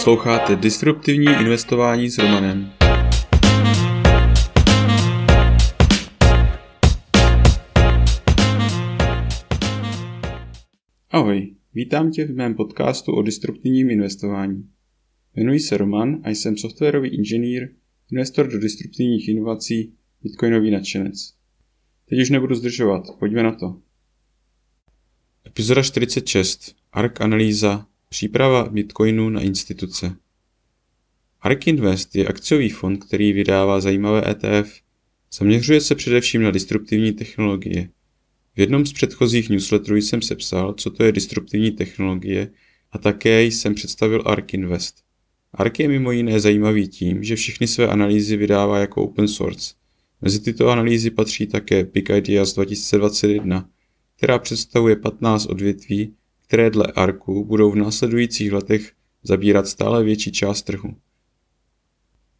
Posloucháte Disruptivní investování s Romanem. Ahoj, vítám tě v mém podcastu o disruptivním investování. Jmenuji se Roman a jsem softwarový inženýr, investor do disruptivních inovací, bitcoinový nadšenec. Teď už nebudu zdržovat, pojďme na to. Epizoda 46. ARK analýza Příprava Bitcoinu na instituce. ARK Invest je akciový fond, který vydává zajímavé ETF. Zaměřuje se především na disruptivní technologie. V jednom z předchozích newsletterů jsem sepsal, co to je disruptivní technologie a také jsem představil ARK Invest. ARK je mimo jiné zajímavý tím, že všechny své analýzy vydává jako open source. Mezi tyto analýzy patří také Big Ideas 2021, která představuje 15 odvětví, které dle ARKu budou v následujících letech zabírat stále větší část trhu.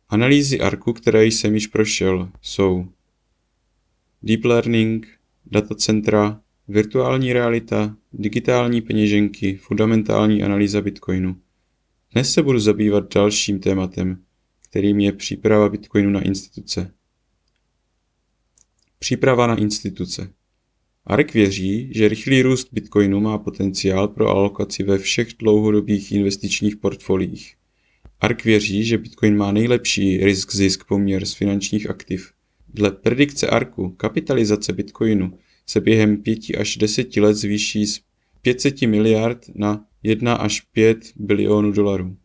Analýzy ARKu, které jsem již prošel, jsou Deep Learning, datacentra, virtuální realita, digitální peněženky, fundamentální analýza Bitcoinu. Dnes se budu zabývat dalším tématem, kterým je příprava Bitcoinu na instituce. Příprava na instituce. ARK věří, že rychlý růst Bitcoinu má potenciál pro alokaci ve všech dlouhodobých investičních portfoliích. ARK věří, že Bitcoin má nejlepší risk-zisk poměr z finančních aktiv. Dle predikce ARKu kapitalizace Bitcoinu se během 5 až 10 let zvýší z 500 miliard na 1 až 5 bilionů dolarů.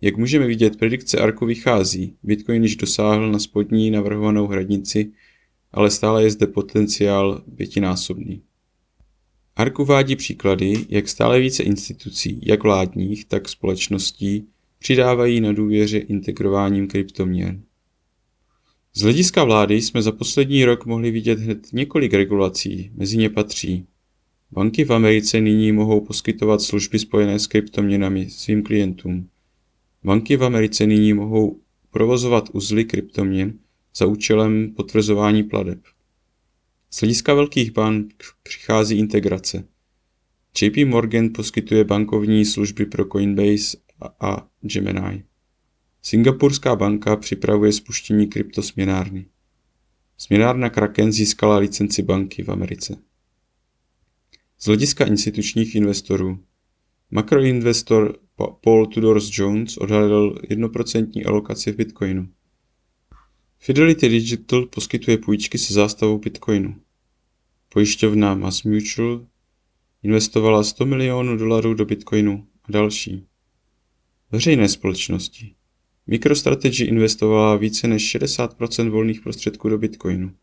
Jak můžeme vidět, predikce ARKu vychází. Bitcoin již dosáhl na spodní navrhovanou hranici ale stále je zde potenciál pětinásobný. ARK uvádí příklady, jak stále více institucí, jak vládních, tak společností, přidávají na důvěře integrováním kryptoměn. Z hlediska vlády jsme za poslední rok mohli vidět hned několik regulací, mezi ně patří. Banky v Americe nyní mohou poskytovat služby spojené s kryptoměnami svým klientům. Banky v Americe nyní mohou provozovat uzly kryptoměn za účelem potvrzování pladeb. Z hlediska velkých bank přichází integrace. JP Morgan poskytuje bankovní služby pro Coinbase a Gemini. Singapurská banka připravuje spuštění kryptosměnárny. Směnárna Kraken získala licenci banky v Americe. Z hlediska institučních investorů makroinvestor Paul Tudors Jones odhalil 1% alokaci v Bitcoinu. Fidelity Digital poskytuje půjčky se zástavou Bitcoinu. Pojišťovna Mass Mutual investovala 100 milionů dolarů do Bitcoinu a další. Veřejné společnosti. MicroStrategy investovala více než 60% volných prostředků do Bitcoinu.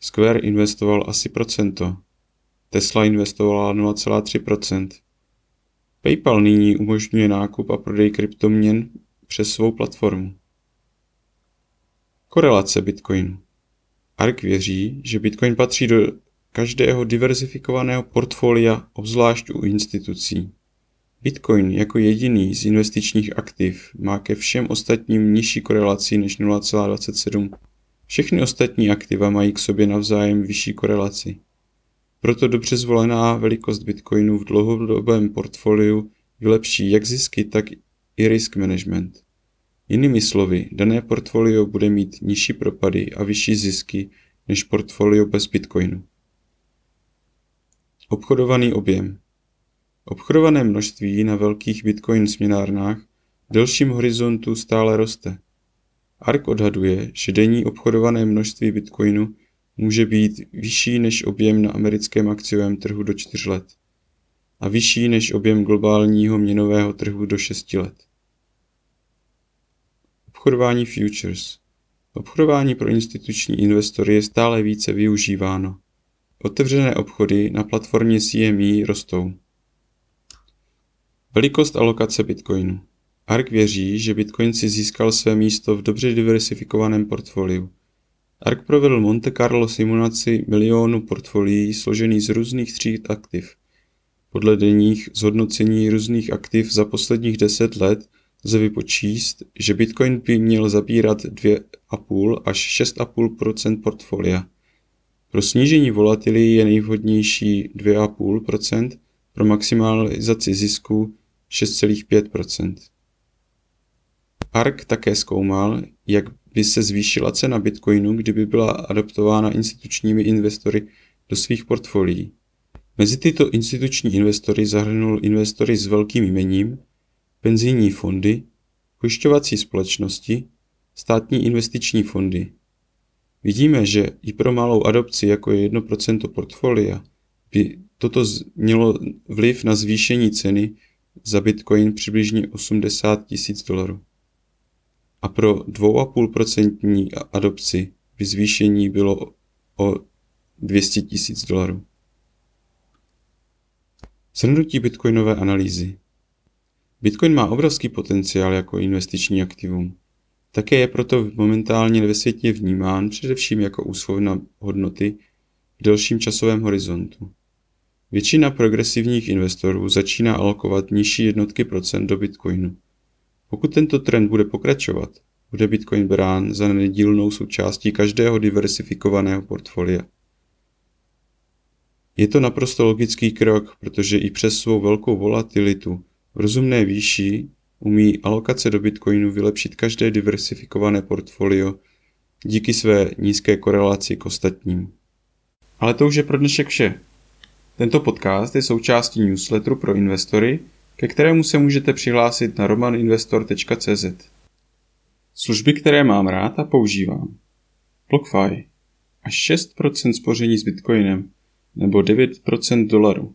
Square investoval asi procento. Tesla investovala 0,3%. PayPal nyní umožňuje nákup a prodej kryptoměn přes svou platformu. Korelace Bitcoinu ARK věří, že Bitcoin patří do každého diverzifikovaného portfolia, obzvlášť u institucí. Bitcoin jako jediný z investičních aktiv má ke všem ostatním nižší korelaci než 0,27. Všechny ostatní aktiva mají k sobě navzájem vyšší korelaci. Proto dobře zvolená velikost Bitcoinu v dlouhodobém portfoliu vylepší jak zisky, tak i risk management. Jinými slovy, dané portfolio bude mít nižší propady a vyšší zisky než portfolio bez Bitcoinu. Obchodovaný objem Obchodované množství na velkých Bitcoin směnárnách v delším horizontu stále roste. ARK odhaduje, že denní obchodované množství Bitcoinu může být vyšší než objem na americkém akciovém trhu do 4 let a vyšší než objem globálního měnového trhu do 6 let. Obchodování futures. Obchodování pro instituční investory je stále více využíváno. Otevřené obchody na platformě CME rostou. Velikost alokace Bitcoinu. ARK věří, že Bitcoin si získal své místo v dobře diversifikovaném portfoliu. ARK provedl Monte Carlo simulaci milionu portfolií složený z různých tříd aktiv. Podle denních zhodnocení různých aktiv za posledních 10 let lze vypočíst, že Bitcoin by měl zabírat 2,5 až 6,5% portfolia. Pro snížení volatility je nejvhodnější 2,5% pro maximalizaci zisku 6,5% ARK také zkoumal, jak by se zvýšila cena bitcoinu, kdyby byla adoptována institučními investory do svých portfolií. Mezi tyto instituční investory zahrnul investory s velkým jmením, penzijní fondy, pojišťovací společnosti, státní investiční fondy. Vidíme, že i pro malou adopci, jako je 1% portfolia, by toto mělo vliv na zvýšení ceny za bitcoin přibližně 80 tisíc dolarů. A pro 2,5% adopci by zvýšení bylo o 200 tisíc dolarů. Shrnutí bitcoinové analýzy. Bitcoin má obrovský potenciál jako investiční aktivum. Také je proto momentálně ve světě vnímán především jako úschovna hodnoty v delším časovém horizontu. Většina progresivních investorů začíná alokovat nižší jednotky procent do Bitcoinu. Pokud tento trend bude pokračovat, bude Bitcoin brán za nedílnou součástí každého diversifikovaného portfolia. Je to naprosto logický krok, protože i přes svou velkou volatilitu v rozumné výši umí alokace do Bitcoinu vylepšit každé diversifikované portfolio díky své nízké korelaci k ostatním. Ale to už je pro dnešek vše. Tento podcast je součástí newsletteru pro investory, ke kterému se můžete přihlásit na romaninvestor.cz. Služby, které mám rád a používám. BlockFi. Až 6% spoření s Bitcoinem nebo 9% dolaru.